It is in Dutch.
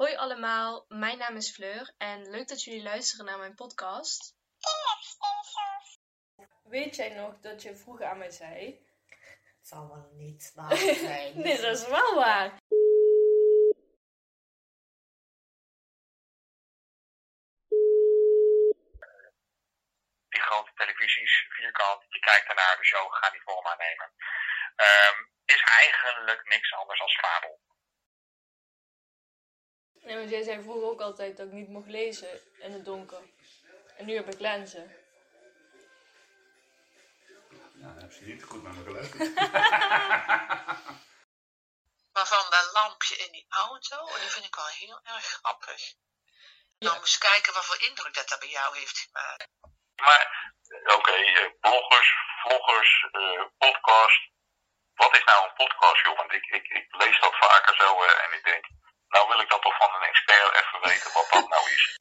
Hoi allemaal, mijn naam is Fleur en leuk dat jullie luisteren naar mijn podcast. Weet jij nog dat je vroeger aan mij zei? Het zal wel niet waar zijn. Nee, dat is wel waar. die grote televisies, vierkant, je kijkt ernaar, de show, ga die vorm aannemen. Ehm, is eigenlijk niks anders als fabel. Nee, want jij zei vroeger ook altijd dat ik niet mocht lezen in het donker. En nu heb ik lenzen. Ja, dan heb je niet goed naar me geluisterd. Maar van dat lampje in die auto, die vind ik wel heel erg grappig. Dan moest je kijken wat voor indruk dat, dat bij jou heeft gemaakt. Maar, oké, eh, bloggers, vloggers, eh, podcast. Wat is nou een podcast, joh? Want ik, ik, ik lees dat vaker zo eh, en ik denk, nou wil ik dat toch van een expert even weten wat dat nou is.